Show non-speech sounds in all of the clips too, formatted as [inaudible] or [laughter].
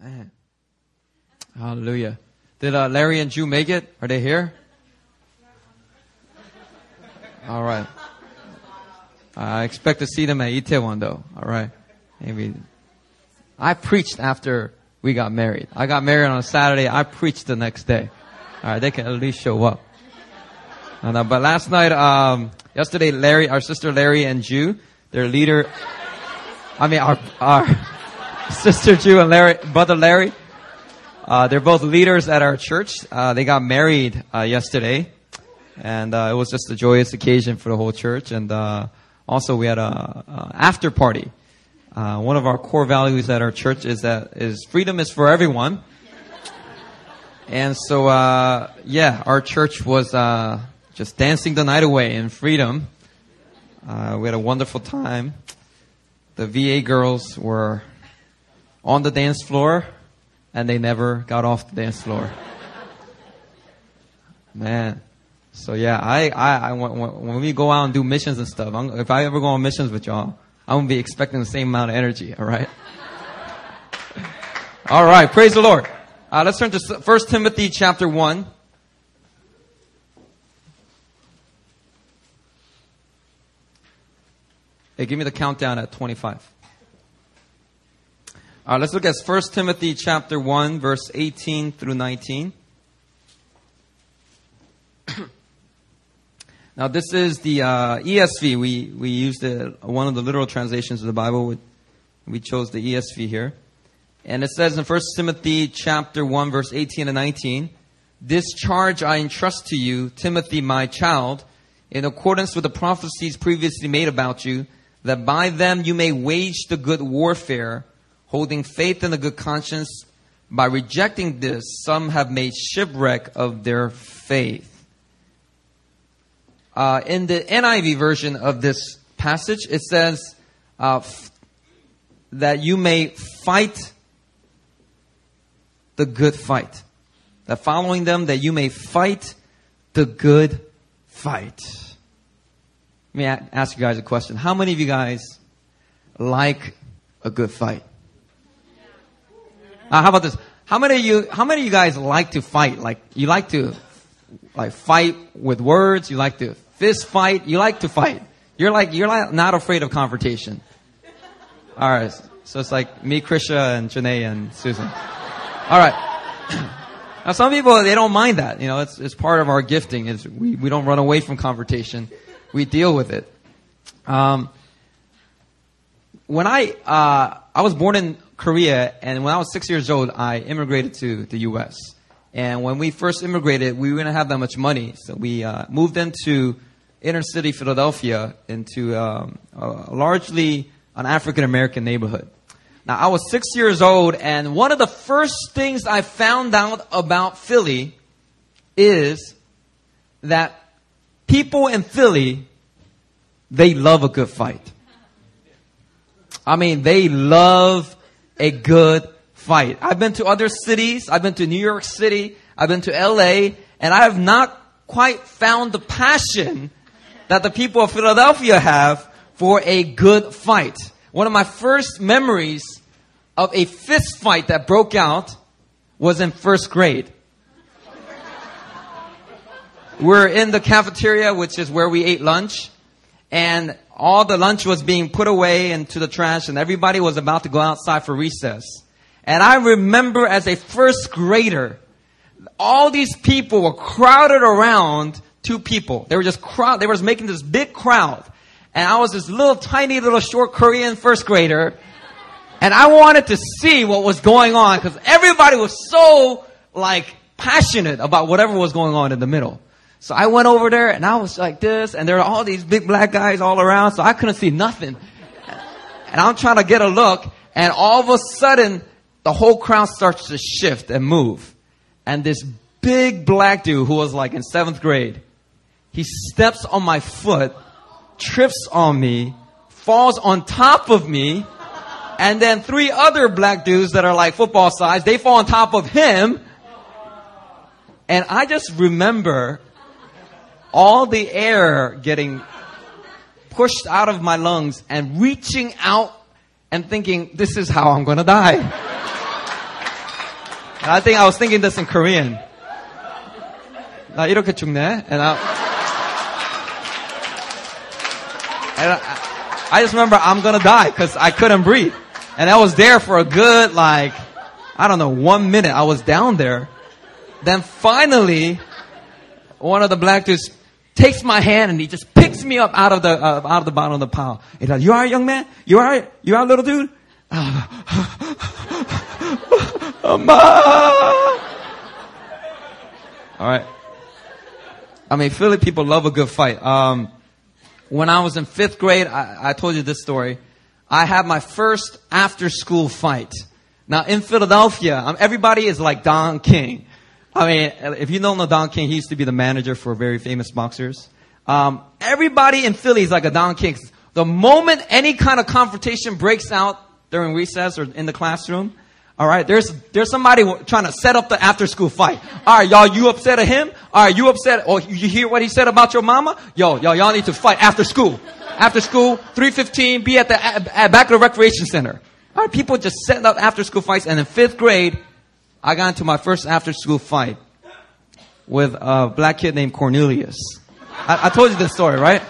Man. Hallelujah. Did uh, Larry and Jew make it? Are they here? All right. I expect to see them at Itaewon though. All right. Maybe. I preached after we got married. I got married on a Saturday. I preached the next day. All right. They can at least show up. And, uh, but last night, um, yesterday, Larry, our sister Larry and Jew, their leader, I mean, our, our sister Jew and Larry, brother Larry, uh, they're both leaders at our church. Uh, they got married uh, yesterday, and uh, it was just a joyous occasion for the whole church. And uh, also, we had a, a after party. Uh, one of our core values at our church is that is freedom is for everyone. And so, yeah, our church was just dancing the night away in freedom. We had a wonderful time. The VA girls were on the dance floor and they never got off the dance floor. Man. So yeah, I, I, I when, we go out and do missions and stuff, I'm, if I ever go on missions with y'all, I'm gonna be expecting the same amount of energy, alright? [laughs] alright, praise the Lord. Uh, let's turn to 1 Timothy chapter 1. Hey, give me the countdown at 25. Right, let's look at 1 Timothy chapter 1, verse 18 through 19. [coughs] now, this is the uh, ESV. We, we used the, one of the literal translations of the Bible. We chose the ESV here. And it says in 1 Timothy chapter 1, verse 18 and 19, This charge I entrust to you, Timothy, my child, in accordance with the prophecies previously made about you, that by them you may wage the good warfare, holding faith in a good conscience. By rejecting this, some have made shipwreck of their faith. Uh, in the NIV version of this passage, it says uh, f- that you may fight the good fight. That following them, that you may fight the good fight. Let me ask you guys a question. How many of you guys like a good fight? Uh, how about this? How many of you, how many of you guys like to fight? Like, you like to, like, fight with words? You like to fist fight? You like to fight? You're like, you're like not afraid of confrontation. Alright. So it's like me, Krisha, and Janae, and Susan. Alright. [clears throat] Now some people, they don't mind that. You know, it's, it's part of our gifting is we, we don't run away from confrontation we deal with it. Um, when I uh, I was born in Korea, and when I was six years old, I immigrated to the U.S. And when we first immigrated, we didn't have that much money, so we uh, moved into inner city Philadelphia, into um, a largely an African American neighborhood. Now, I was six years old, and one of the first things I found out about Philly is that people in Philly, they love a good fight. I mean, they love a good fight. I've been to other cities. I've been to New York City. I've been to LA and I have not quite found the passion that the people of Philadelphia have for a good fight. One of my first memories of a fist fight that broke out was in first grade. We're in the cafeteria, which is where we ate lunch, and all the lunch was being put away into the trash, and everybody was about to go outside for recess. And I remember as a first grader, all these people were crowded around two people. They were just crowd, they were just making this big crowd. And I was this little tiny little short Korean first grader. And I wanted to see what was going on because everybody was so like passionate about whatever was going on in the middle. So I went over there and I was like this, and there are all these big black guys all around, so I couldn't see nothing. And I'm trying to get a look, and all of a sudden, the whole crowd starts to shift and move. And this big black dude who was like in seventh grade, he steps on my foot, trips on me, falls on top of me, and then three other black dudes that are like football size, they fall on top of him. And I just remember all the air getting pushed out of my lungs and reaching out and thinking, this is how I'm going to die. And I think I was thinking this in Korean. 나 이렇게 죽네. And I, and I, I just remember I'm gonna die because I couldn't breathe. And I was there for a good, like, I don't know, one minute. I was down there. Then finally, one of the black dudes takes my hand and he just picks me up out of the, uh, out of the bottom of the pile. He's like, you alright, young man? You alright? You alright, little dude? [laughs] Alright. I mean, Philly people love a good fight. Um, when I was in fifth grade, I, I told you this story. I had my first after school fight. Now in Philadelphia, um, everybody is like Don King. I mean, if you don't know Don King, he used to be the manager for very famous boxers. Um, everybody in Philly is like a Don King. The moment any kind of confrontation breaks out during recess or in the classroom, all right, there's there's somebody trying to set up the after school fight. All right, y'all, you upset at him? All right, you upset? Or you hear what he said about your mama? Yo, yo, y'all need to fight after school. After school, three fifteen, be at the at, at back of the recreation center. All right, people just setting up after school fights, and in fifth grade, I got into my first after school fight with a black kid named Cornelius. I, I told you this story, right?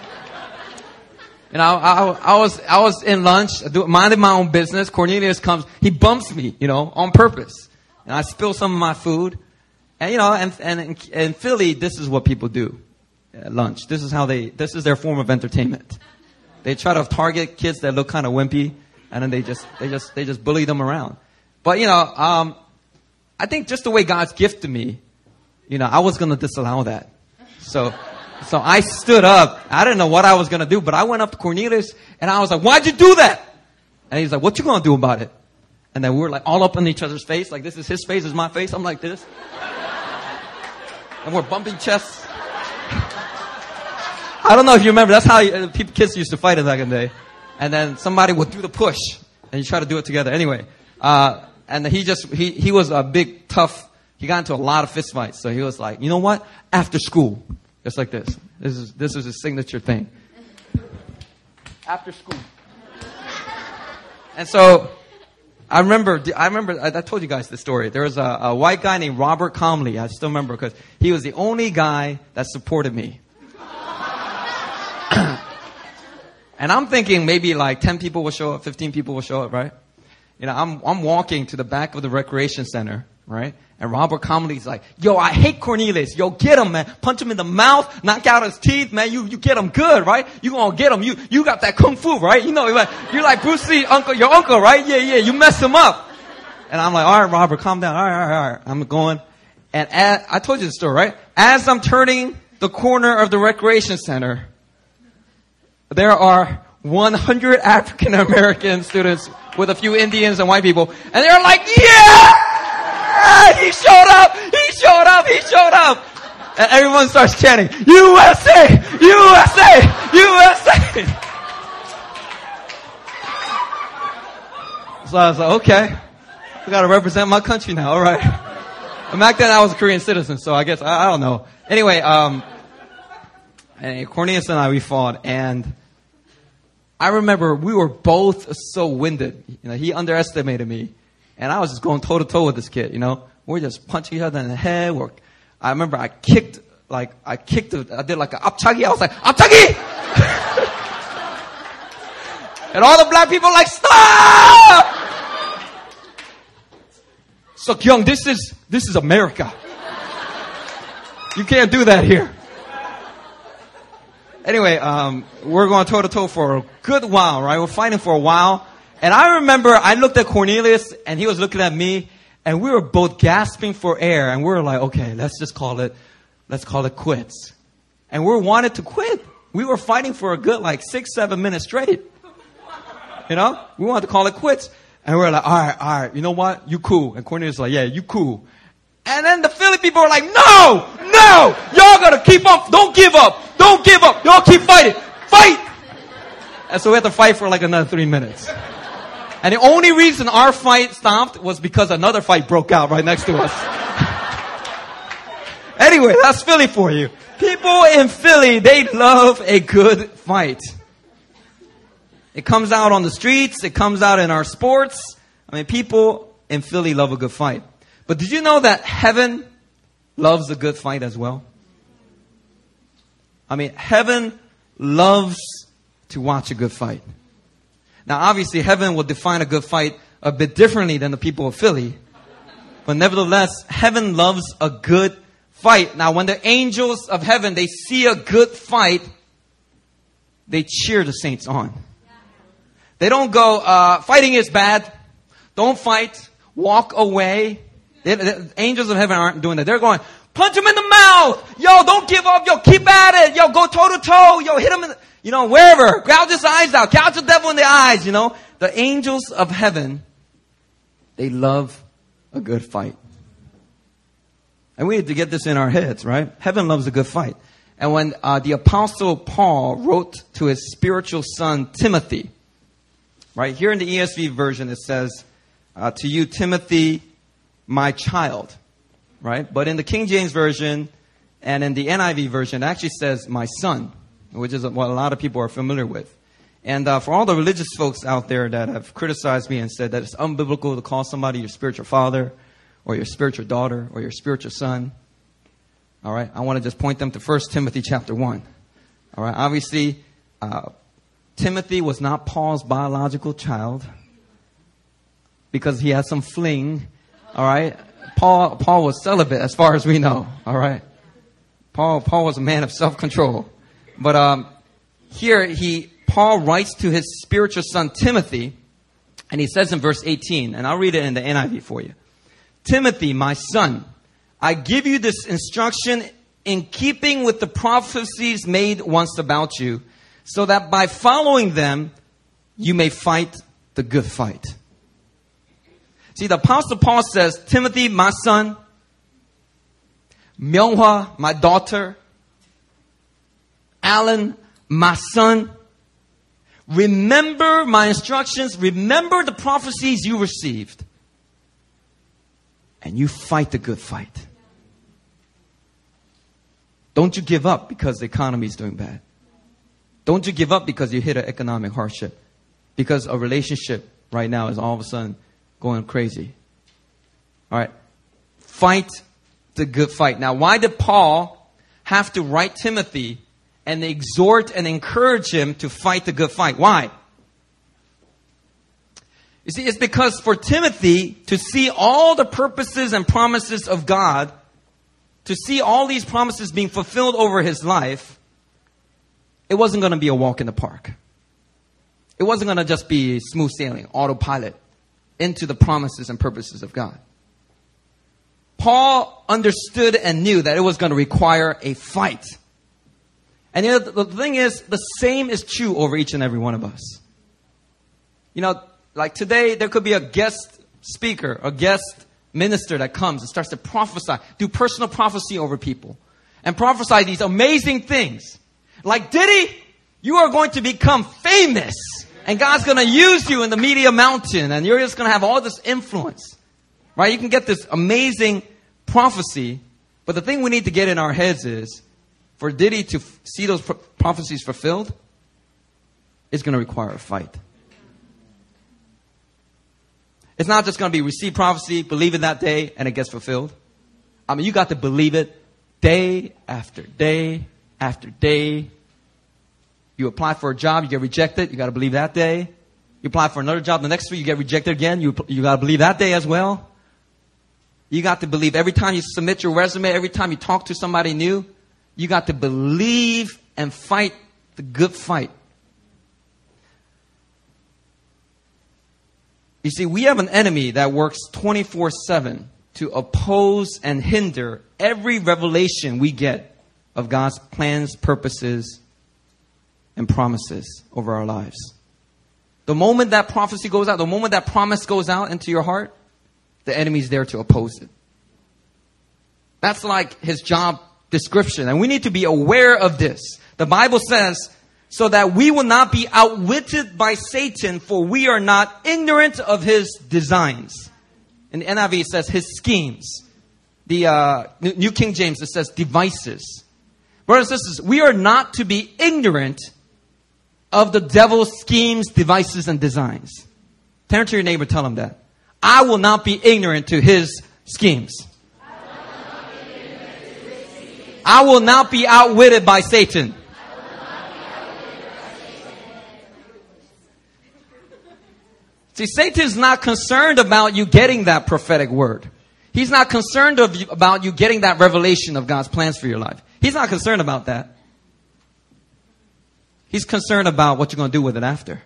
You know, I, I, was, I was in lunch, minding my own business. Cornelius comes, he bumps me, you know, on purpose. And I spill some of my food. And, you know, and, and in Philly, this is what people do at lunch. This is how they, this is their form of entertainment. They try to target kids that look kind of wimpy, and then they just, they just, they just bully them around. But, you know, um, I think just the way God's gifted me, you know, I was gonna disallow that. So, so I stood up. I didn't know what I was going to do, but I went up to Cornelius and I was like, why'd you do that? And he's like, what you going to do about it? And then we were like all up in each other's face. Like this is his face, this is my face. I'm like this. And we're bumping chests. I don't know if you remember. That's how uh, people, kids used to fight back in the day. And then somebody would do the push and you try to do it together. Anyway, uh, and he just, he, he was a big, tough, he got into a lot of fist fights. So he was like, you know what? After school, just like this. This is, this is his signature thing. After school. And so, I remember, I remember, I, told you guys this story. There was a, a white guy named Robert Comley. I still remember because he was the only guy that supported me. [clears throat] and I'm thinking maybe like 10 people will show up, 15 people will show up, right? You know, I'm, I'm walking to the back of the recreation center, right? And Robert Comley's like, yo, I hate Cornelius. Yo, get him, man. Punch him in the mouth, knock out his teeth, man. You, you get him good, right? You gonna get him. You, you got that kung fu, right? You know, you're like, you're like Bruce Lee, uncle, your uncle, right? Yeah, yeah, you mess him up. And I'm like, all right, Robert, calm down. All right, all right, all right. I'm going. And as, I told you the story, right? As I'm turning the corner of the recreation center, there are 100 African American students with a few Indians and white people. And they're like, yeah! He showed up! He showed up! He showed up! And everyone starts chanting, USA! USA! USA! So I was like, okay. I gotta represent my country now, alright. And back then I was a Korean citizen, so I guess, I, I don't know. Anyway, um, and Cornelius and I, we fought, and I remember we were both so winded. You know, he underestimated me. And I was just going toe to toe with this kid, you know. We're just punching each other in the head. We're, I remember I kicked, like, I kicked, I did like a apchagi. I was like, apchagi! [laughs] and all the black people like, stop! So young, this is, this is America. You can't do that here. Anyway, um, we're going toe to toe for a good while, right? We're fighting for a while. And I remember I looked at Cornelius and he was looking at me and we were both gasping for air and we were like, okay, let's just call it, let's call it quits. And we wanted to quit. We were fighting for a good like six, seven minutes straight. You know, we wanted to call it quits. And we were like, all right, all right, you know what? You cool. And Cornelius was like, yeah, you cool. And then the Philly people were like, no, no, y'all gotta keep up. Don't give up. Don't give up. Y'all keep fighting. Fight. And so we had to fight for like another three minutes. And the only reason our fight stopped was because another fight broke out right next to us. [laughs] anyway, that's Philly for you. People in Philly, they love a good fight. It comes out on the streets. It comes out in our sports. I mean, people in Philly love a good fight. But did you know that heaven loves a good fight as well? I mean, heaven loves to watch a good fight. Now, obviously, heaven will define a good fight a bit differently than the people of Philly. But nevertheless, heaven loves a good fight. Now, when the angels of heaven, they see a good fight, they cheer the saints on. They don't go, uh, fighting is bad. Don't fight. Walk away. They, the angels of heaven aren't doing that. They're going, punch him in the mouth. Yo, don't give up. Yo, keep at it. Yo, go toe to toe. Yo, hit him in the, you know, wherever. Gouge his eyes out. Gouge the devil in the eyes, you know. The angels of heaven, they love a good fight. And we need to get this in our heads, right? Heaven loves a good fight. And when uh, the apostle Paul wrote to his spiritual son Timothy, right here in the ESV version, it says, uh, "To you, Timothy, my child," right? But in the King James version and in the NIV version, it actually says, "My son," which is what a lot of people are familiar with. And uh, for all the religious folks out there that have criticized me and said that it's unbiblical to call somebody your spiritual father or your spiritual daughter or your spiritual son, all right, I want to just point them to 1 Timothy chapter 1. All right, obviously, uh, Timothy was not Paul's biological child because he had some fling. All right, Paul Paul was celibate as far as we know. All right, Paul Paul was a man of self control, but um, here he Paul writes to his spiritual son Timothy, and he says in verse 18, and I'll read it in the NIV for you. Timothy, my son, I give you this instruction in keeping with the prophecies made once about you, so that by following them, you may fight the good fight. See, the apostle Paul says, Timothy, my son, Myunghwa, my daughter, Alan, my son, remember my instructions, remember the prophecies you received, and you fight the good fight. Don't you give up because the economy is doing bad. Don't you give up because you hit an economic hardship. Because a relationship right now is all of a sudden going crazy. All right. Fight the good fight. Now, why did Paul have to write Timothy and exhort and encourage him to fight the good fight? Why? You see, it's because for Timothy to see all the purposes and promises of God, to see all these promises being fulfilled over his life, it wasn't going to be a walk in the park. It wasn't going to just be smooth sailing, autopilot into the promises and purposes of God. Paul understood and knew that it was going to require a fight. And you know, the thing is, the same is true over each and every one of us. You know, like today, there could be a guest speaker, a guest minister that comes and starts to prophesy, do personal prophecy over people, and prophesy these amazing things. Like Diddy, you are going to become famous, and God's going to use you in the media mountain, and you're just going to have all this influence. Right? You can get this amazing prophecy, but the thing we need to get in our heads is for Diddy to f- see those pro- prophecies fulfilled, it's going to require a fight. It's not just going to be receive prophecy, believe it that day, and it gets fulfilled. I mean, you got to believe it day after day after day. You apply for a job, you get rejected, you got to believe that day. You apply for another job the next week, you get rejected again, you, you got to believe that day as well. You got to believe every time you submit your resume, every time you talk to somebody new, you got to believe and fight the good fight. You see, we have an enemy that works 24 7 to oppose and hinder every revelation we get of God's plans, purposes, and promises over our lives. The moment that prophecy goes out, the moment that promise goes out into your heart, the enemy's there to oppose it. That's like his job description. And we need to be aware of this. The Bible says, so that we will not be outwitted by Satan, for we are not ignorant of his designs. In the NIV, says his schemes. The uh, New King James, it says devices. Brothers and sisters, we are not to be ignorant of the devil's schemes, devices, and designs. Turn to your neighbor, tell him that. I will not be ignorant to his schemes. I will not be outwitted by Satan. See, Satan's not concerned about you getting that prophetic word. He's not concerned you, about you getting that revelation of God's plans for your life. He's not concerned about that. He's concerned about what you're going to do with it after.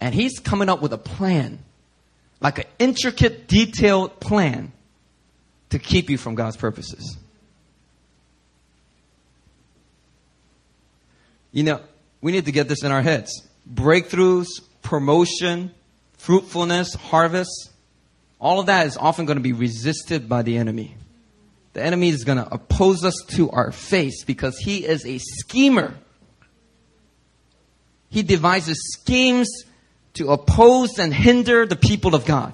And he's coming up with a plan, like an intricate, detailed plan to keep you from God's purposes. You know, we need to get this in our heads breakthroughs, promotion, fruitfulness, harvest, all of that is often going to be resisted by the enemy. The enemy is going to oppose us to our face because he is a schemer. He devises schemes to oppose and hinder the people of God.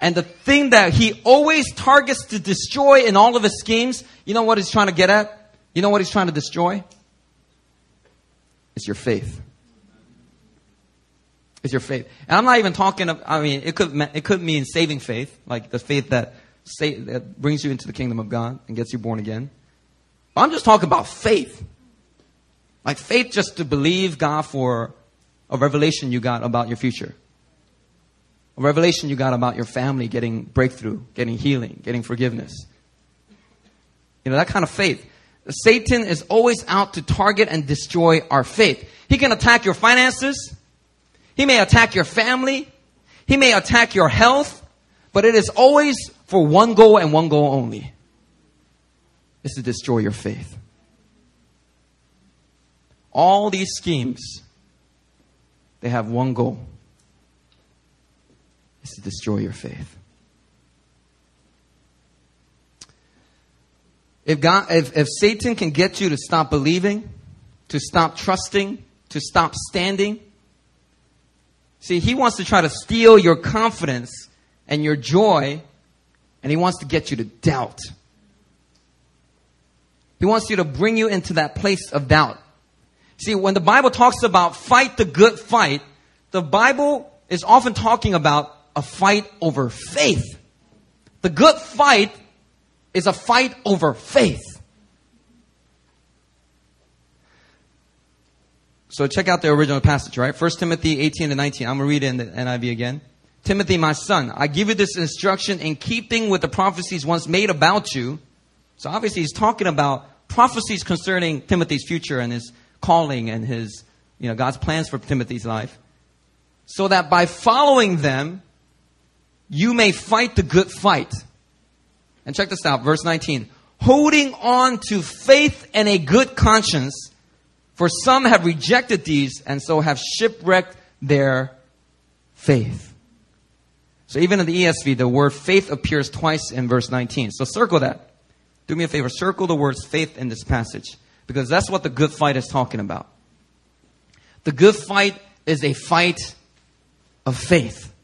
And the thing that he always targets to destroy in all of his schemes, you know what he's trying to get at? You know what he's trying to destroy? It's your faith. It's your faith. And I'm not even talking of, I mean, it could, it could mean saving faith, like the faith that, that brings you into the kingdom of God and gets you born again. I'm just talking about faith. Like faith just to believe God for a revelation you got about your future. A revelation you got about your family getting breakthrough, getting healing, getting forgiveness. You know, that kind of faith. Satan is always out to target and destroy our faith. He can attack your finances. He may attack your family. He may attack your health, but it is always for one goal and one goal only. Is to destroy your faith. All these schemes, they have one goal. Is to destroy your faith. If God, if, if Satan can get you to stop believing, to stop trusting, to stop standing, See, he wants to try to steal your confidence and your joy, and he wants to get you to doubt. He wants you to bring you into that place of doubt. See, when the Bible talks about fight the good fight, the Bible is often talking about a fight over faith. The good fight is a fight over faith. So check out the original passage, right? 1 Timothy 18 to 19. I'm going to read it in the NIV again. Timothy, my son, I give you this instruction in keeping with the prophecies once made about you. So obviously he's talking about prophecies concerning Timothy's future and his calling and his, you know, God's plans for Timothy's life. So that by following them, you may fight the good fight. And check this out, verse 19. Holding on to faith and a good conscience, for some have rejected these and so have shipwrecked their faith. So even in the ESV, the word faith appears twice in verse 19. So circle that. Do me a favor, circle the words faith in this passage because that's what the good fight is talking about. The good fight is a fight of faith.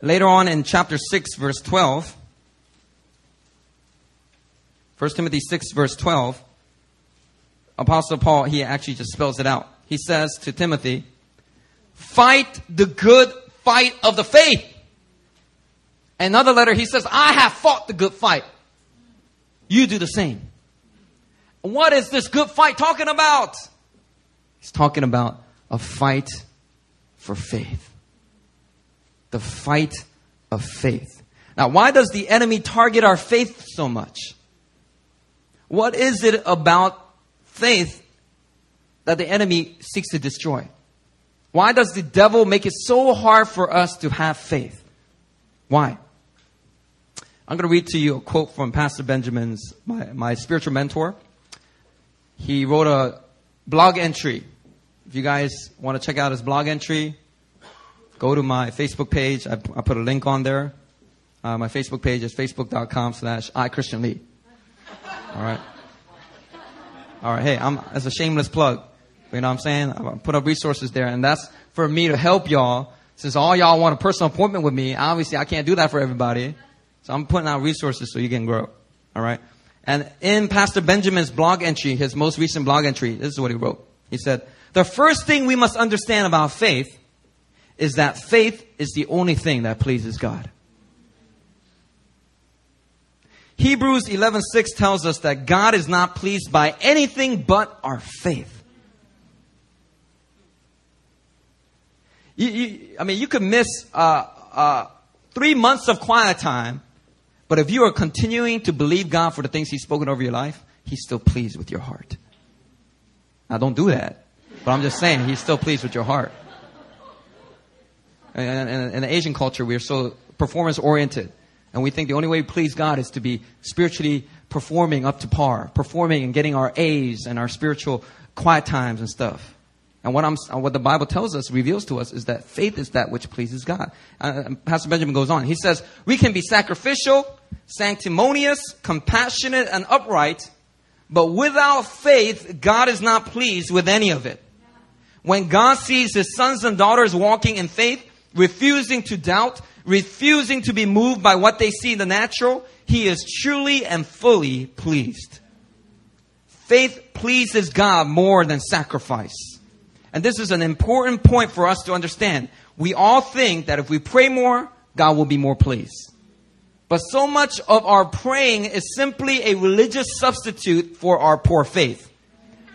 Later on in chapter 6, verse 12, 1 Timothy 6, verse 12, Apostle Paul, he actually just spells it out. He says to Timothy, fight the good fight of the faith. Another letter, he says, I have fought the good fight. You do the same. What is this good fight talking about? He's talking about a fight for faith. The fight of faith. Now, why does the enemy target our faith so much? What is it about faith that the enemy seeks to destroy? Why does the devil make it so hard for us to have faith? Why? I'm going to read to you a quote from Pastor Benjamin's, my, my spiritual mentor. He wrote a blog entry. If you guys want to check out his blog entry, go to my Facebook page. I, I put a link on there. Uh, my Facebook page is facebook.com slash iChristianLee. All right. All right. Hey, I'm, that's a shameless plug. You know what I'm saying? I put up resources there and that's for me to help y'all. Since all y'all want a personal appointment with me, obviously I can't do that for everybody. So I'm putting out resources so you can grow. All right. And in Pastor Benjamin's blog entry, his most recent blog entry, this is what he wrote. He said, the first thing we must understand about faith is that faith is the only thing that pleases God. Hebrews 11:6 tells us that God is not pleased by anything but our faith. You, you, I mean, you could miss uh, uh, three months of quiet time, but if you are continuing to believe God for the things He's spoken over your life, He's still pleased with your heart. Now, don't do that, but I'm just saying He's still pleased with your heart. And in the Asian culture, we are so performance oriented. And we think the only way we please God is to be spiritually performing up to par, performing and getting our A's and our spiritual quiet times and stuff. And what, I'm, what the Bible tells us, reveals to us, is that faith is that which pleases God. Uh, Pastor Benjamin goes on. He says, we can be sacrificial, sanctimonious, compassionate, and upright, but without faith, God is not pleased with any of it. When God sees his sons and daughters walking in faith, refusing to doubt, refusing to be moved by what they see in the natural, he is truly and fully pleased. Faith pleases God more than sacrifice. And this is an important point for us to understand. We all think that if we pray more, God will be more pleased. But so much of our praying is simply a religious substitute for our poor faith.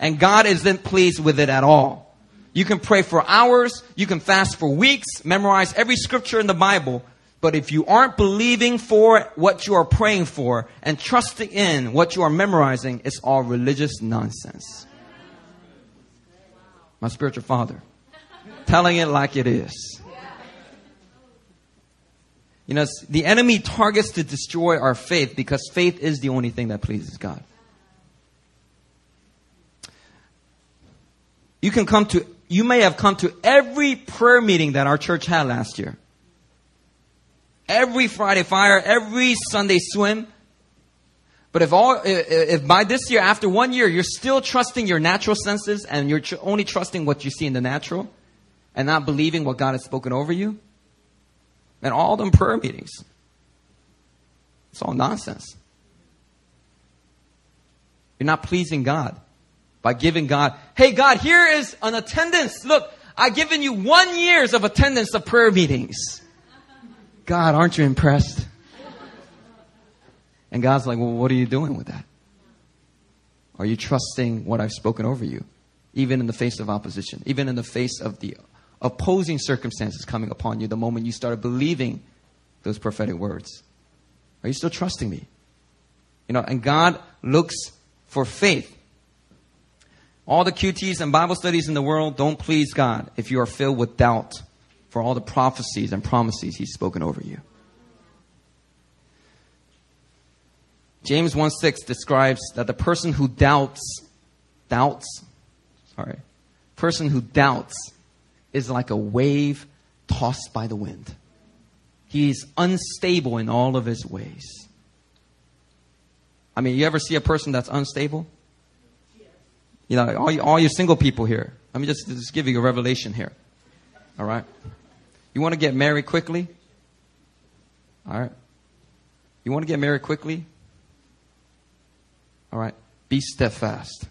And God isn't pleased with it at all. You can pray for hours, you can fast for weeks, memorize every scripture in the Bible, but if you aren't believing for what you are praying for and trusting in what you are memorizing, it's all religious nonsense. My spiritual father, telling it like it is. You know, the enemy targets to destroy our faith because faith is the only thing that pleases God. You can come to you may have come to every prayer meeting that our church had last year. Every Friday fire, every Sunday swim. But if all, if by this year, after one year, you're still trusting your natural senses and you're only trusting what you see in the natural and not believing what God has spoken over you, then all them prayer meetings, it's all nonsense. You're not pleasing God by giving God, hey God, here is an attendance. Look, I've given you one years of attendance of prayer meetings. God, aren't you impressed? And God's like, well, what are you doing with that? Are you trusting what I've spoken over you? Even in the face of opposition, even in the face of the opposing circumstances coming upon you, the moment you started believing those prophetic words. Are you still trusting me? You know, and God looks for faith. All the QTs and Bible studies in the world don't please God if you are filled with doubt for all the prophecies and promises He's spoken over you. James 1 6 describes that the person who doubts, doubts, sorry, person who doubts is like a wave tossed by the wind. He's unstable in all of his ways. I mean, you ever see a person that's unstable? You know, all you, all you single people here, let me just, just give you a revelation here. All right? You want to get married quickly? All right? You want to get married quickly? All right? Be steadfast.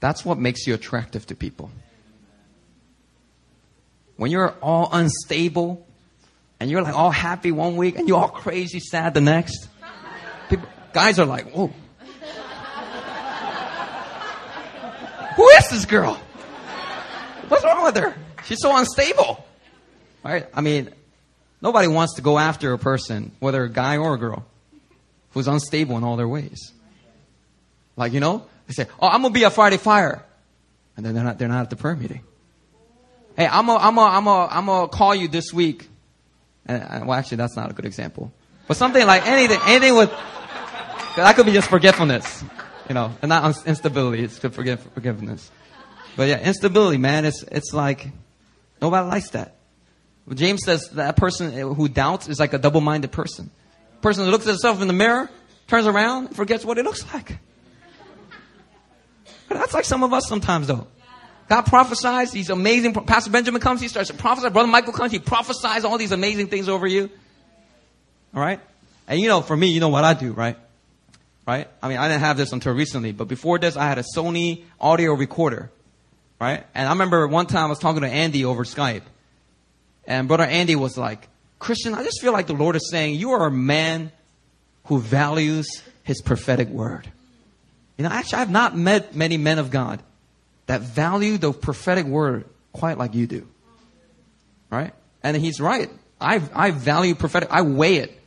That's what makes you attractive to people. When you're all unstable and you're like all happy one week and you're all crazy sad the next, people, guys are like, whoa, [laughs] Who is this girl? What's wrong with her? She's so unstable. Right? I mean, nobody wants to go after a person, whether a guy or a girl, who's unstable in all their ways. Like, you know, they say, Oh, I'm gonna be a Friday fire. And then they're not, they're not at the prayer meeting. Hey, I'm gonna, I'm gonna, I'm gonna, I'm gonna call you this week. And, well, actually, that's not a good example. But something like anything, anything with, that could be just forgetfulness you know, and not instability. It's to forgive, forgiveness. But yeah, instability, man. It's it's like nobody likes that. James says that person who doubts is like a double-minded person. Person looks at himself in the mirror, turns around, and forgets what it looks like. But that's like some of us sometimes, though. God prophesies these amazing. Pastor Benjamin comes, he starts to prophesy. Brother Michael comes, he prophesies all these amazing things over you. All right, and you know, for me, you know what I do, right? right? I mean, I didn't have this until recently, but before this, I had a Sony audio recorder, right? And I remember one time I was talking to Andy over Skype, and brother Andy was like, Christian, I just feel like the Lord is saying, you are a man who values his prophetic word. You know, actually, I've not met many men of God that value the prophetic word quite like you do. Right? And he's right. I, I value prophetic, I weigh it.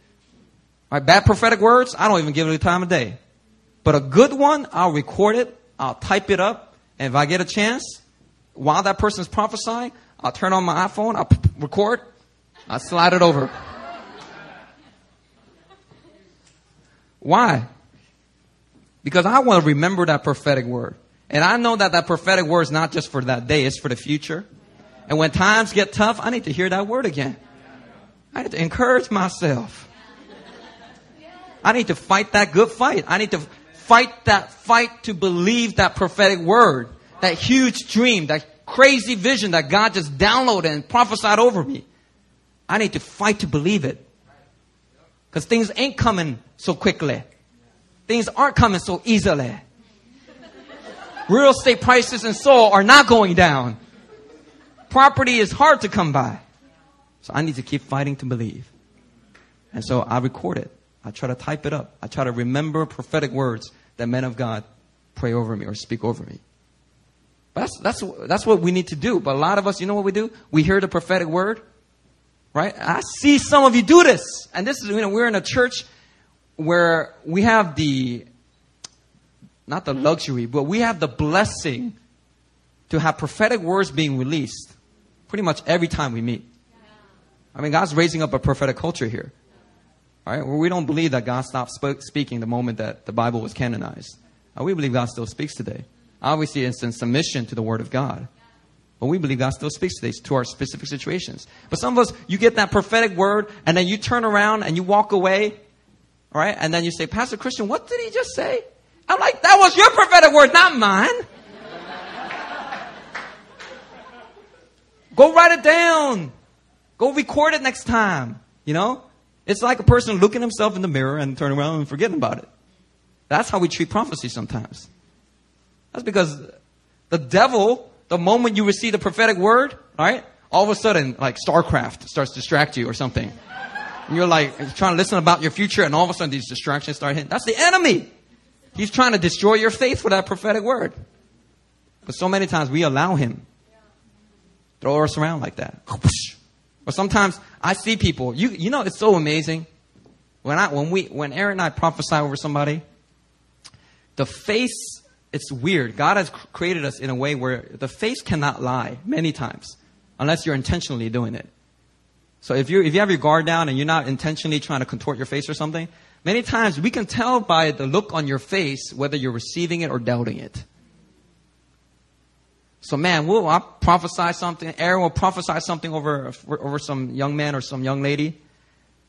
Right? Bad prophetic words, I don't even give it the time of day. But a good one, I'll record it, I'll type it up, and if I get a chance, while that person is prophesying, I'll turn on my iPhone, I'll record, I'll slide it over. Why? Because I want to remember that prophetic word. And I know that that prophetic word is not just for that day, it's for the future. And when times get tough, I need to hear that word again. I need to encourage myself. I need to fight that good fight. I need to fight that fight to believe that prophetic word, that huge dream, that crazy vision that God just downloaded and prophesied over me. I need to fight to believe it. Because things ain't coming so quickly. Things aren't coming so easily. Real estate prices in Seoul are not going down. Property is hard to come by. So I need to keep fighting to believe. And so I record it. I try to type it up. I try to remember prophetic words that men of God pray over me or speak over me. But that's, that's, that's what we need to do. But a lot of us, you know what we do? We hear the prophetic word, right? I see some of you do this. And this is, you know, we're in a church where we have the, not the luxury, but we have the blessing to have prophetic words being released pretty much every time we meet. I mean, God's raising up a prophetic culture here. Right? Where we don't believe that God stopped sp- speaking the moment that the Bible was canonized. Uh, we believe God still speaks today. Obviously, it's in submission to the Word of God. But we believe God still speaks today to our specific situations. But some of us, you get that prophetic word, and then you turn around and you walk away, right? And then you say, Pastor Christian, what did he just say? I'm like, that was your prophetic word, not mine. Go write it down. Go record it next time. You know? It's like a person looking himself in the mirror and turning around and forgetting about it. That's how we treat prophecy sometimes. That's because the devil, the moment you receive the prophetic word, right? All of a sudden, like StarCraft starts to distract you or something. And you're like you're trying to listen about your future and all of a sudden these distractions start hitting. That's the enemy. He's trying to destroy your faith with that prophetic word. But so many times we allow him throw us around like that. Or sometimes I see people. You you know it's so amazing when I when we when Aaron and I prophesy over somebody. The face it's weird. God has created us in a way where the face cannot lie many times unless you're intentionally doing it. So if you if you have your guard down and you're not intentionally trying to contort your face or something, many times we can tell by the look on your face whether you're receiving it or doubting it. So man, I'll prophesy something. Aaron will prophesy something over over some young man or some young lady,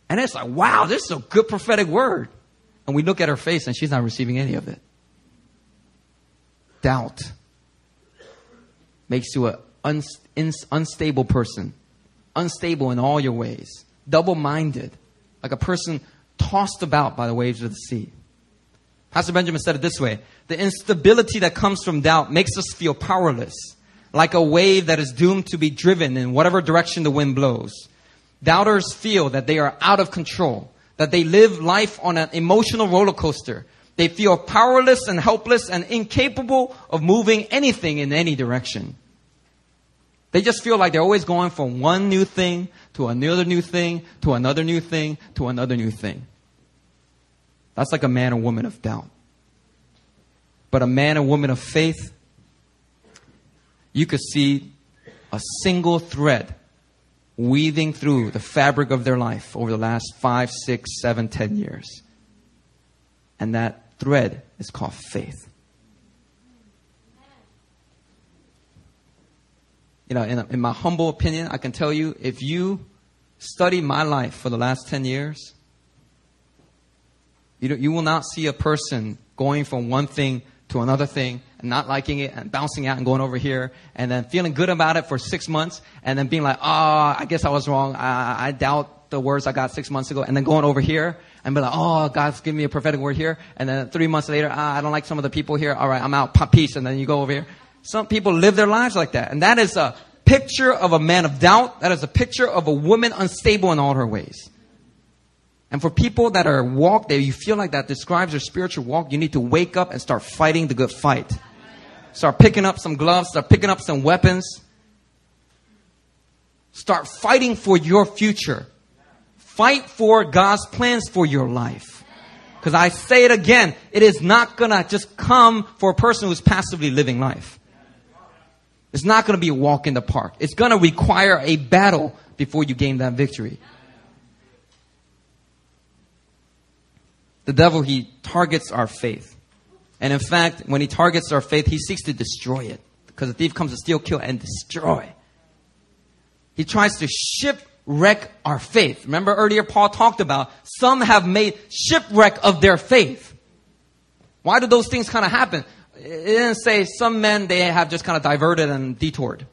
and it's like, wow, this is a good prophetic word. And we look at her face, and she's not receiving any of it. Doubt makes you an unstable person, unstable in all your ways, double-minded, like a person tossed about by the waves of the sea. Pastor Benjamin said it this way The instability that comes from doubt makes us feel powerless, like a wave that is doomed to be driven in whatever direction the wind blows. Doubters feel that they are out of control, that they live life on an emotional roller coaster. They feel powerless and helpless and incapable of moving anything in any direction. They just feel like they're always going from one new thing to another new thing to another new thing to another new thing. That's like a man or woman of doubt. But a man or woman of faith, you could see a single thread weaving through the fabric of their life over the last five, six, seven, ten years. And that thread is called faith. You know, in, in my humble opinion, I can tell you if you study my life for the last 10 years, you, you will not see a person going from one thing to another thing and not liking it and bouncing out and going over here and then feeling good about it for six months and then being like, oh, I guess I was wrong. I, I doubt the words I got six months ago and then going over here and be like, oh, God's giving me a prophetic word here. And then three months later, ah, I don't like some of the people here. All right, I'm out. Peace. And then you go over here. Some people live their lives like that. And that is a picture of a man of doubt. That is a picture of a woman unstable in all her ways. And for people that are walk, that you feel like that describes your spiritual walk, you need to wake up and start fighting the good fight. Start picking up some gloves, start picking up some weapons. Start fighting for your future. Fight for God's plans for your life. Because I say it again, it is not gonna just come for a person who's passively living life. It's not gonna be a walk in the park. It's gonna require a battle before you gain that victory. The devil, he targets our faith. And in fact, when he targets our faith, he seeks to destroy it. Because the thief comes to steal, kill, and destroy. He tries to shipwreck our faith. Remember earlier Paul talked about some have made shipwreck of their faith. Why do those things kind of happen? It didn't say some men they have just kind of diverted and detoured.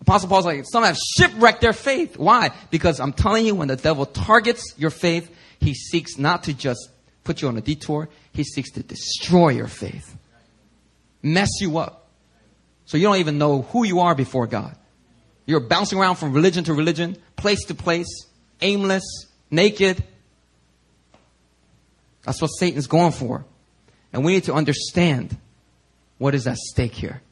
Apostle Paul's like, some have shipwrecked their faith. Why? Because I'm telling you, when the devil targets your faith, he seeks not to just put you on a detour, he seeks to destroy your faith, mess you up. So you don't even know who you are before God. You're bouncing around from religion to religion, place to place, aimless, naked. That's what Satan's going for. And we need to understand what is at stake here.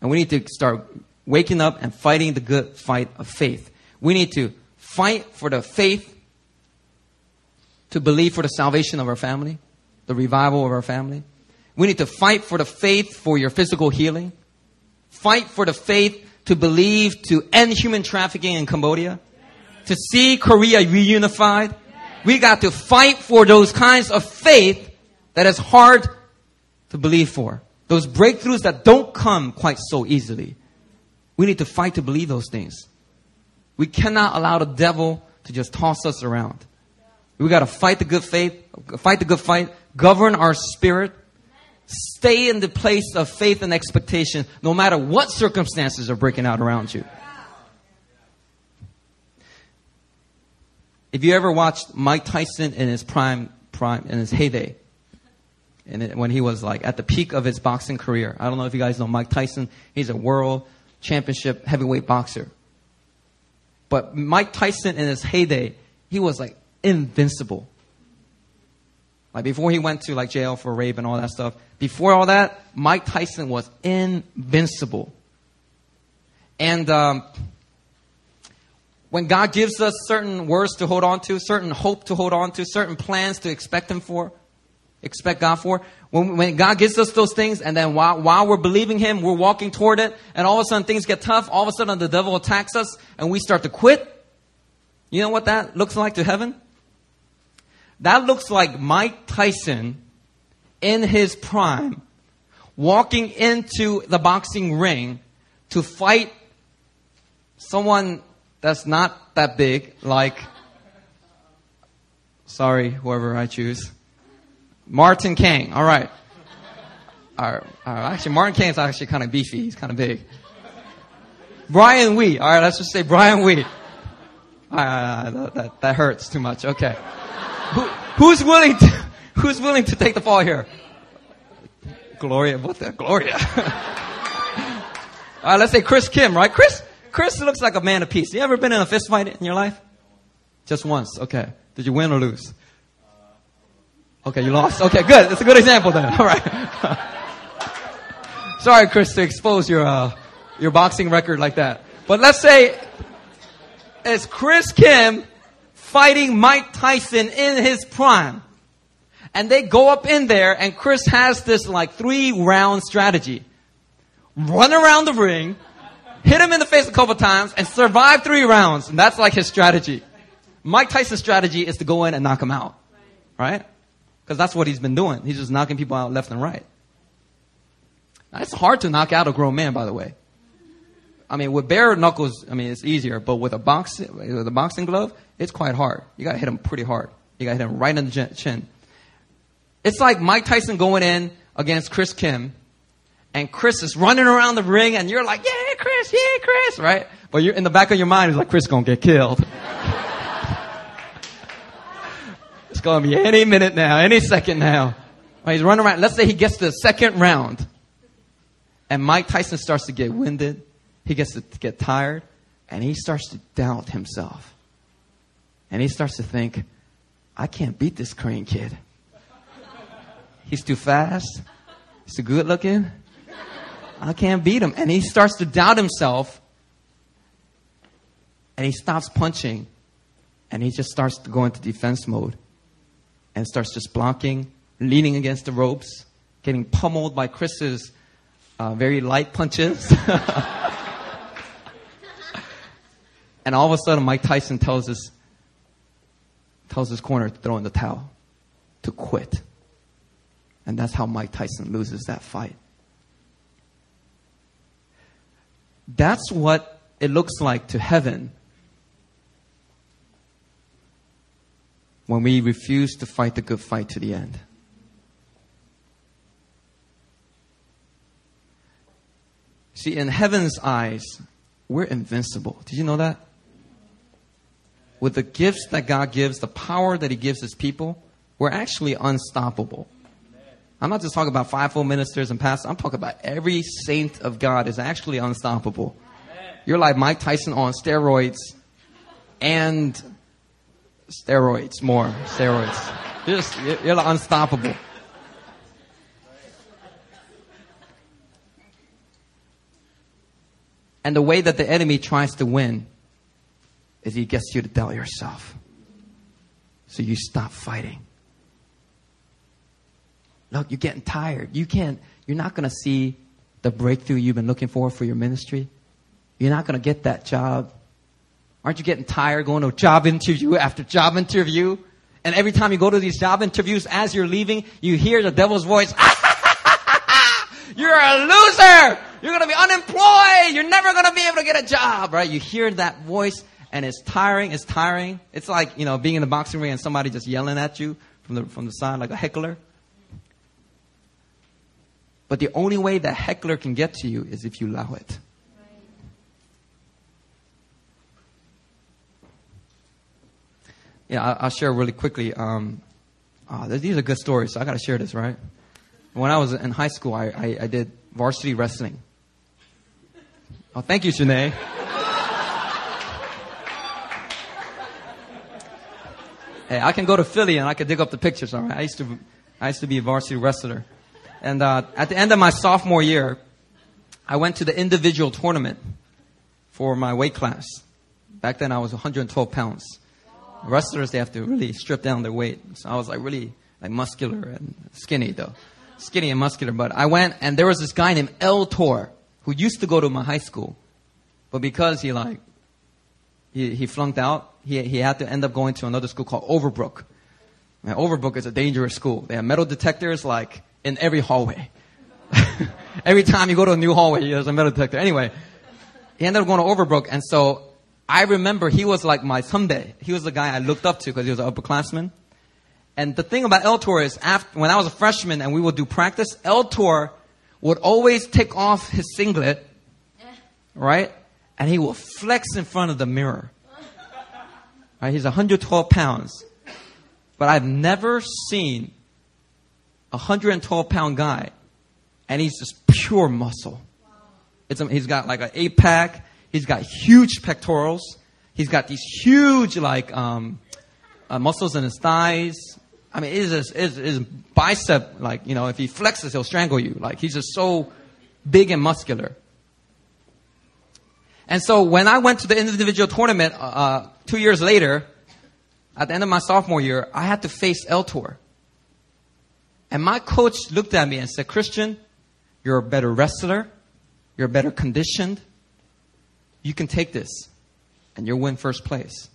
And we need to start waking up and fighting the good fight of faith. We need to fight for the faith to believe for the salvation of our family, the revival of our family. We need to fight for the faith for your physical healing. Fight for the faith to believe to end human trafficking in Cambodia. To see Korea reunified. We got to fight for those kinds of faith that is hard to believe for. Those breakthroughs that don't come quite so easily. We need to fight to believe those things. We cannot allow the devil to just toss us around. We got to fight the good faith, fight the good fight, govern our spirit, stay in the place of faith and expectation no matter what circumstances are breaking out around you. If you ever watched Mike Tyson in his prime, prime, in his heyday, and it, when he was like at the peak of his boxing career, I don't know if you guys know Mike Tyson. He's a world championship heavyweight boxer. But Mike Tyson in his heyday, he was like invincible. Like before he went to like jail for rape and all that stuff. Before all that, Mike Tyson was invincible. And um, when God gives us certain words to hold on to, certain hope to hold on to, certain plans to expect Him for, expect God for, when, when God gives us those things, and then while, while we're believing Him, we're walking toward it, and all of a sudden things get tough, all of a sudden the devil attacks us, and we start to quit. You know what that looks like to heaven? That looks like Mike Tyson in his prime walking into the boxing ring to fight someone that's not that big, like, sorry, whoever I choose. Martin Kang, all right. All right, all right. Actually, Martin Kang's actually kind of beefy. He's kind of big. Brian Wee. All right, let's just say Brian Wee. All right, that, that, that hurts too much. Okay. Who, who's willing to, who's willing to take the fall here? Gloria, what the? Gloria. [laughs] All right, let's say Chris Kim, right? Chris, Chris looks like a man of peace. You ever been in a fist fight in your life? Just once. Okay. Did you win or lose? Okay, you lost. Okay, good. That's a good example then. [laughs] All right. [laughs] Sorry, Chris, to expose your uh, your boxing record like that. But let's say it's Chris Kim fighting Mike Tyson in his prime. And they go up in there and Chris has this like three round strategy. Run around the ring, hit him in the face a couple times and survive three rounds. And that's like his strategy. Mike Tyson's strategy is to go in and knock him out. Right? Because that's what he's been doing. He's just knocking people out left and right. Now, it's hard to knock out a grown man, by the way. I mean, with bare knuckles, I mean, it's easier, but with a box, with a boxing glove, it's quite hard. You gotta hit him pretty hard. You gotta hit him right in the chin. It's like Mike Tyson going in against Chris Kim, and Chris is running around the ring, and you're like, yeah, Chris, yeah, Chris, right? But you're in the back of your mind, it's like, Chris gonna get killed. [laughs] it's gonna be any minute now, any second now. Right, he's running around. Let's say he gets to the second round. And Mike Tyson starts to get winded. He gets to get tired. And he starts to doubt himself. And he starts to think, I can't beat this Korean kid. He's too fast. He's too good looking. I can't beat him. And he starts to doubt himself. And he stops punching. And he just starts to go into defense mode. And starts just blocking, leaning against the ropes, getting pummeled by Chris's uh, very light punches. [laughs] and all of a sudden, Mike Tyson tells us, tells his corner to throw in the towel, to quit. And that's how Mike Tyson loses that fight. That's what it looks like to heaven when we refuse to fight the good fight to the end. See, in heaven's eyes, we're invincible. Did you know that? With the gifts that God gives, the power that He gives His people, we're actually unstoppable. I'm not just talking about fivefold ministers and pastors. I'm talking about every saint of God is actually unstoppable. You're like Mike Tyson on steroids and steroids, more steroids. You're, just, you're like unstoppable. And the way that the enemy tries to win is he gets you to doubt yourself. So you stop fighting. Look, you're getting tired. You can't, you're not going to see the breakthrough you've been looking for for your ministry. You're not going to get that job. Aren't you getting tired going to job interview after job interview? And every time you go to these job interviews, as you're leaving, you hear the devil's voice. [laughs] you're a loser. You're going to be unemployed. You're never going to be able to get a job, right? You hear that voice and it's tiring. It's tiring. It's like, you know, being in the boxing ring and somebody just yelling at you from the, from the side like a heckler. But the only way that heckler can get to you is if you allow it. Yeah, I'll share really quickly. Um, uh, these are good stories, so I got to share this, right? When I was in high school, I, I, I did varsity wrestling. Oh, thank you, Shanae. hey, I can go to Philly and I can dig up the pictures. All right, I used to, I used to be a varsity wrestler, and uh, at the end of my sophomore year, I went to the individual tournament for my weight class. Back then, I was 112 pounds. Wrestlers they have to really strip down their weight, so I was like really like muscular and skinny though, skinny and muscular. But I went and there was this guy named El Tor who used to go to my high school, but because he like he, he flunked out, he, he had to end up going to another school called Overbrook. And Overbrook is a dangerous school. They have metal detectors like in every hallway. [laughs] every time you go to a new hallway, there's a metal detector. Anyway, he ended up going to Overbrook, and so I remember he was like my someday. He was the guy I looked up to because he was an upperclassman. And the thing about El Tor is, after, when I was a freshman and we would do practice, El Tor would always take off his singlet, right? And he would flex in front of the mirror. Right? He's 112 pounds. But I've never seen 112 pound guy and he's just pure muscle. It's, he's got like an eight pack. He's got huge pectorals. He's got these huge like um, uh, muscles in his thighs. I mean, his, his, his bicep, like, you know, if he flexes, he'll strangle you. Like, he's just so big and muscular. And so when I went to the individual tournament uh, uh, two years later, at the end of my sophomore year, I had to face El Tor. And my coach looked at me and said, Christian, you're a better wrestler. You're better conditioned. You can take this and you'll win first place.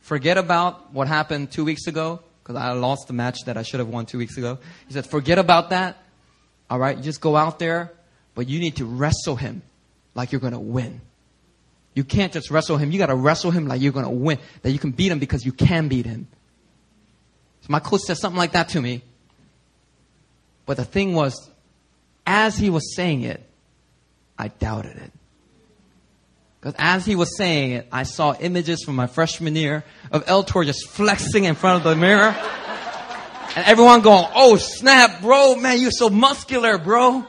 Forget about what happened two weeks ago because I lost the match that I should have won two weeks ago. He said, forget about that. All right, you just go out there, but you need to wrestle him like you're going to win. You can't just wrestle him. You got to wrestle him like you're going to win, that you can beat him because you can beat him. So my coach said something like that to me. But the thing was, as he was saying it, I doubted it. Because as he was saying it, I saw images from my freshman year of El Tor just flexing in front of the mirror. And everyone going, oh snap, bro, man, you're so muscular, bro.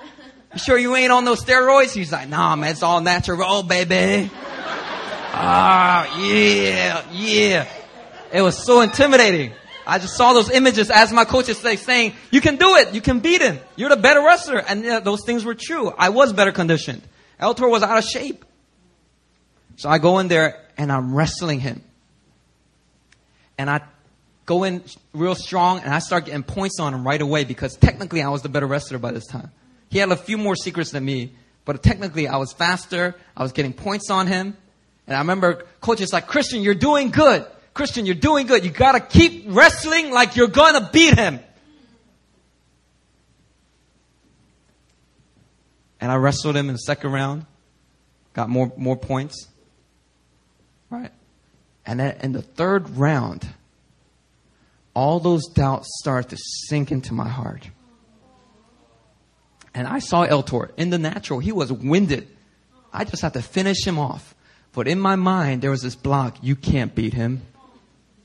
You sure you ain't on those steroids? He's like, nah, man, it's all natural, baby. Ah, yeah, yeah. It was so intimidating. I just saw those images as my coaches say, saying, you can do it. You can beat him. You're the better wrestler. And yeah, those things were true. I was better conditioned. El-Tor was out of shape. So I go in there and I'm wrestling him. And I go in real strong and I start getting points on him right away because technically I was the better wrestler by this time. He had a few more secrets than me, but technically I was faster. I was getting points on him. And I remember coaches like, Christian, you're doing good. Christian, you're doing good. You gotta keep wrestling like you're gonna beat him. And I wrestled him in the second round. Got more, more points. Right? And then in the third round, all those doubts started to sink into my heart. And I saw El-Tor in the natural. He was winded. I just had to finish him off. But in my mind, there was this block. You can't beat him.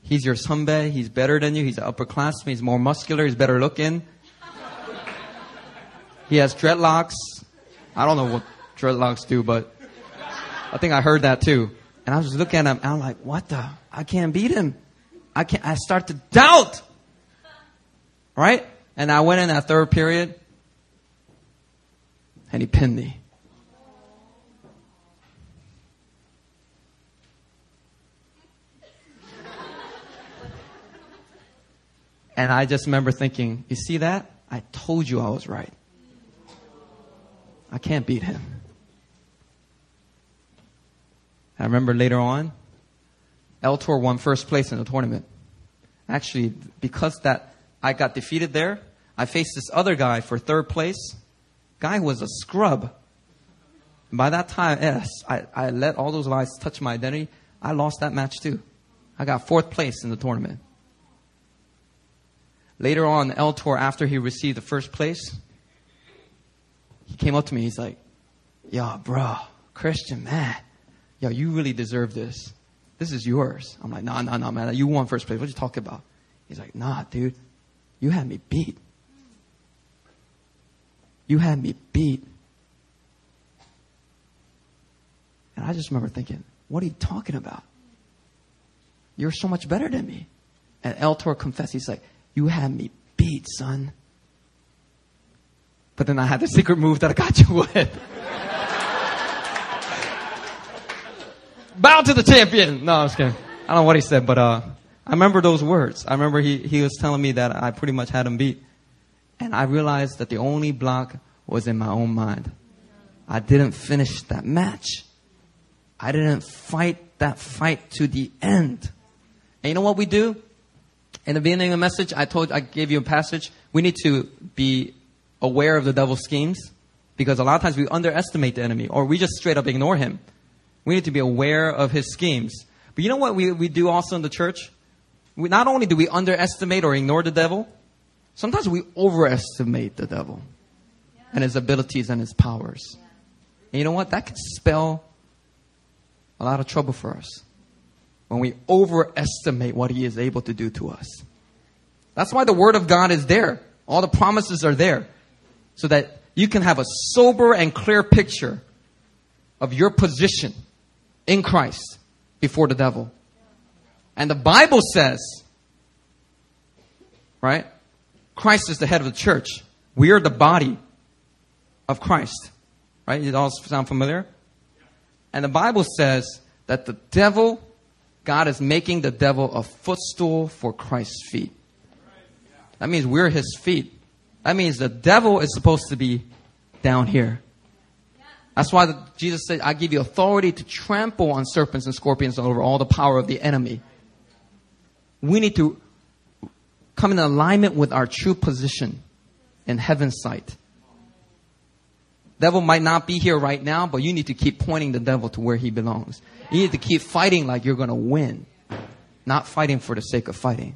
He's your sunbae. He's better than you. He's an upperclassman. He's more muscular. He's better looking. He has dreadlocks. I don't know what dreadlocks do, but I think I heard that too. And I was looking at him. And I'm like, what the? I can't beat him. I can't. I start to doubt. Right? And I went in that third period, and he pinned me. And I just remember thinking, you see that? I told you I was right. I can't beat him. I remember later on, El-Tor won first place in the tournament. Actually, because that I got defeated there, I faced this other guy for third place. Guy was a scrub. By that time, yes, I, I let all those lies touch my identity. I lost that match too. I got fourth place in the tournament. Later on, El-Tor, after he received the first place, he came up to me. He's like, yo, bro, Christian, man, yo, you really deserve this. This is yours. I'm like, nah, nah, nah, man. You won first place. What you talking about? He's like, nah, dude, you had me beat. You had me beat. And I just remember thinking, what are you talking about? You're so much better than me. And El-Tor confessed, he's like, you had me beat, son. But then I had the secret move that I got you with. Bow to the champion. No, I was kidding. I don't know what he said, but uh, I remember those words. I remember he, he was telling me that I pretty much had him beat. And I realized that the only block was in my own mind. I didn't finish that match. I didn't fight that fight to the end. And you know what we do? In the beginning of the message, I told, I gave you a passage. We need to be aware of the devil's schemes because a lot of times we underestimate the enemy or we just straight up ignore him. We need to be aware of his schemes. But you know what we, we do also in the church? We, not only do we underestimate or ignore the devil, sometimes we overestimate the devil and his abilities and his powers. And you know what? That can spell a lot of trouble for us when we overestimate what He is able to do to us. That's why the Word of God is there. All the promises are there. So that you can have a sober and clear picture of your position in Christ before the devil. And the Bible says, right? Christ is the head of the church. We are the body of Christ. Right? It all sound familiar? And the Bible says that the devil God is making the devil a footstool for Christ's feet. That means we're his feet. That means the devil is supposed to be down here. That's why the, Jesus said, I give you authority to trample on serpents and scorpions over all the power of the enemy. We need to come in alignment with our true position in heaven's sight. The devil might not be here right now, but you need to keep pointing the devil to where he belongs. You need to keep fighting like you're going to win, not fighting for the sake of fighting.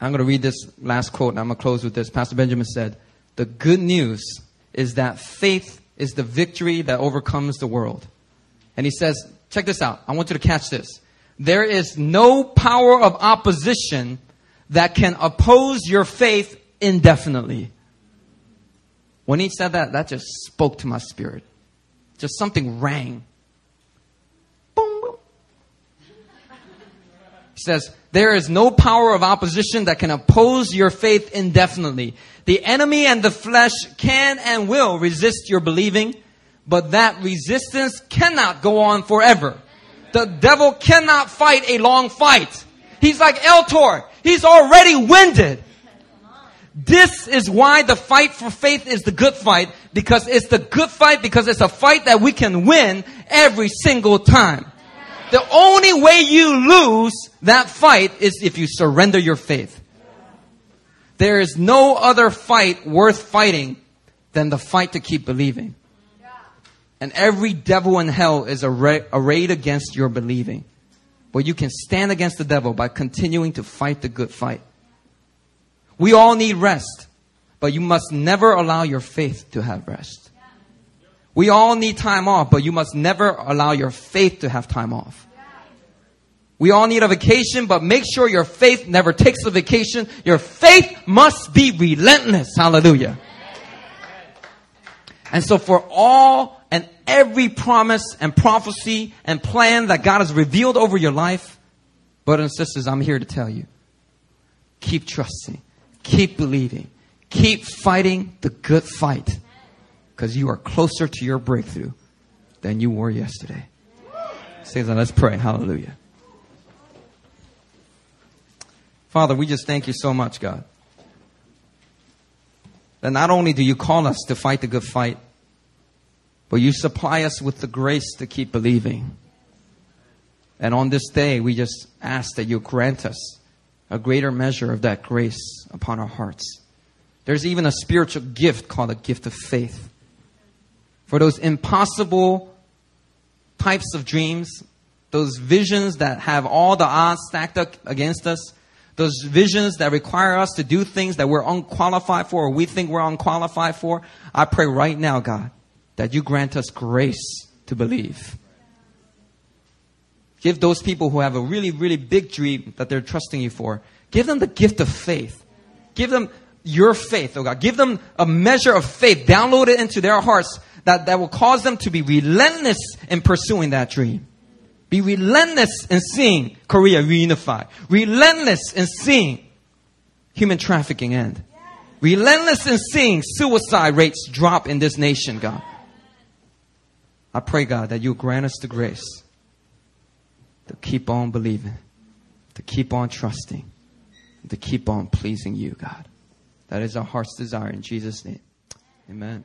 I'm going to read this last quote and I'm going to close with this. Pastor Benjamin said, The good news is that faith is the victory that overcomes the world. And he says, check this out. I want you to catch this. There is no power of opposition that can oppose your faith indefinitely. When he said that, that just spoke to my spirit. Just something rang. Boom, boom. He says, there is no power of opposition that can oppose your faith indefinitely. The enemy and the flesh can and will resist your believing, but that resistance cannot go on forever. The devil cannot fight a long fight. He's like Eltor. He's already winded. This is why the fight for faith is the good fight because it's the good fight because it's a fight that we can win every single time. The only way you lose that fight is if you surrender your faith. There is no other fight worth fighting than the fight to keep believing. And every devil in hell is arrayed against your believing. But you can stand against the devil by continuing to fight the good fight. We all need rest, but you must never allow your faith to have rest. We all need time off, but you must never allow your faith to have time off. We all need a vacation, but make sure your faith never takes a vacation. Your faith must be relentless. Hallelujah. And so for all and every promise and prophecy and plan that God has revealed over your life, brothers and sisters, I'm here to tell you. Keep trusting. Keep believing. Keep fighting the good fight because you are closer to your breakthrough than you were yesterday. Say that. Let's pray. Hallelujah. Father, we just thank you so much, God. That not only do you call us to fight the good fight, but you supply us with the grace to keep believing. And on this day, we just ask that you grant us a greater measure of that grace upon our hearts. There's even a spiritual gift called a gift of faith for those impossible types of dreams, those visions that have all the odds stacked up against us, those visions that require us to do things that we're unqualified for or we think we're unqualified for. I pray right now, God, that you grant us grace to believe. Give those people who have a really, really big dream that they're trusting you for, give them the gift of faith. Give them your faith, oh God. Give them a measure of faith. Download it into their hearts that, that will cause them to be relentless in pursuing that dream. Be relentless in seeing Korea reunified. Relentless in seeing human trafficking end. Relentless in seeing suicide rates drop in this nation, God. I pray, God, that you grant us the grace to keep on believing, to keep on trusting, to keep on pleasing you, God. That is our heart's desire in Jesus' name. Amen.